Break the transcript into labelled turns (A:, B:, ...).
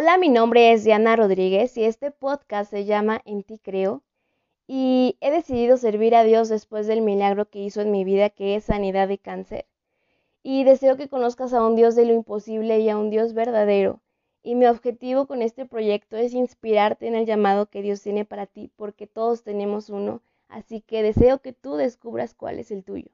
A: Hola, mi nombre es Diana Rodríguez y este podcast se llama En ti creo y he decidido servir a Dios después del milagro que hizo en mi vida que es sanidad de cáncer. Y deseo que conozcas a un Dios de lo imposible y a un Dios verdadero. Y mi objetivo con este proyecto es inspirarte en el llamado que Dios tiene para ti porque todos tenemos uno, así que deseo que tú descubras cuál es el tuyo.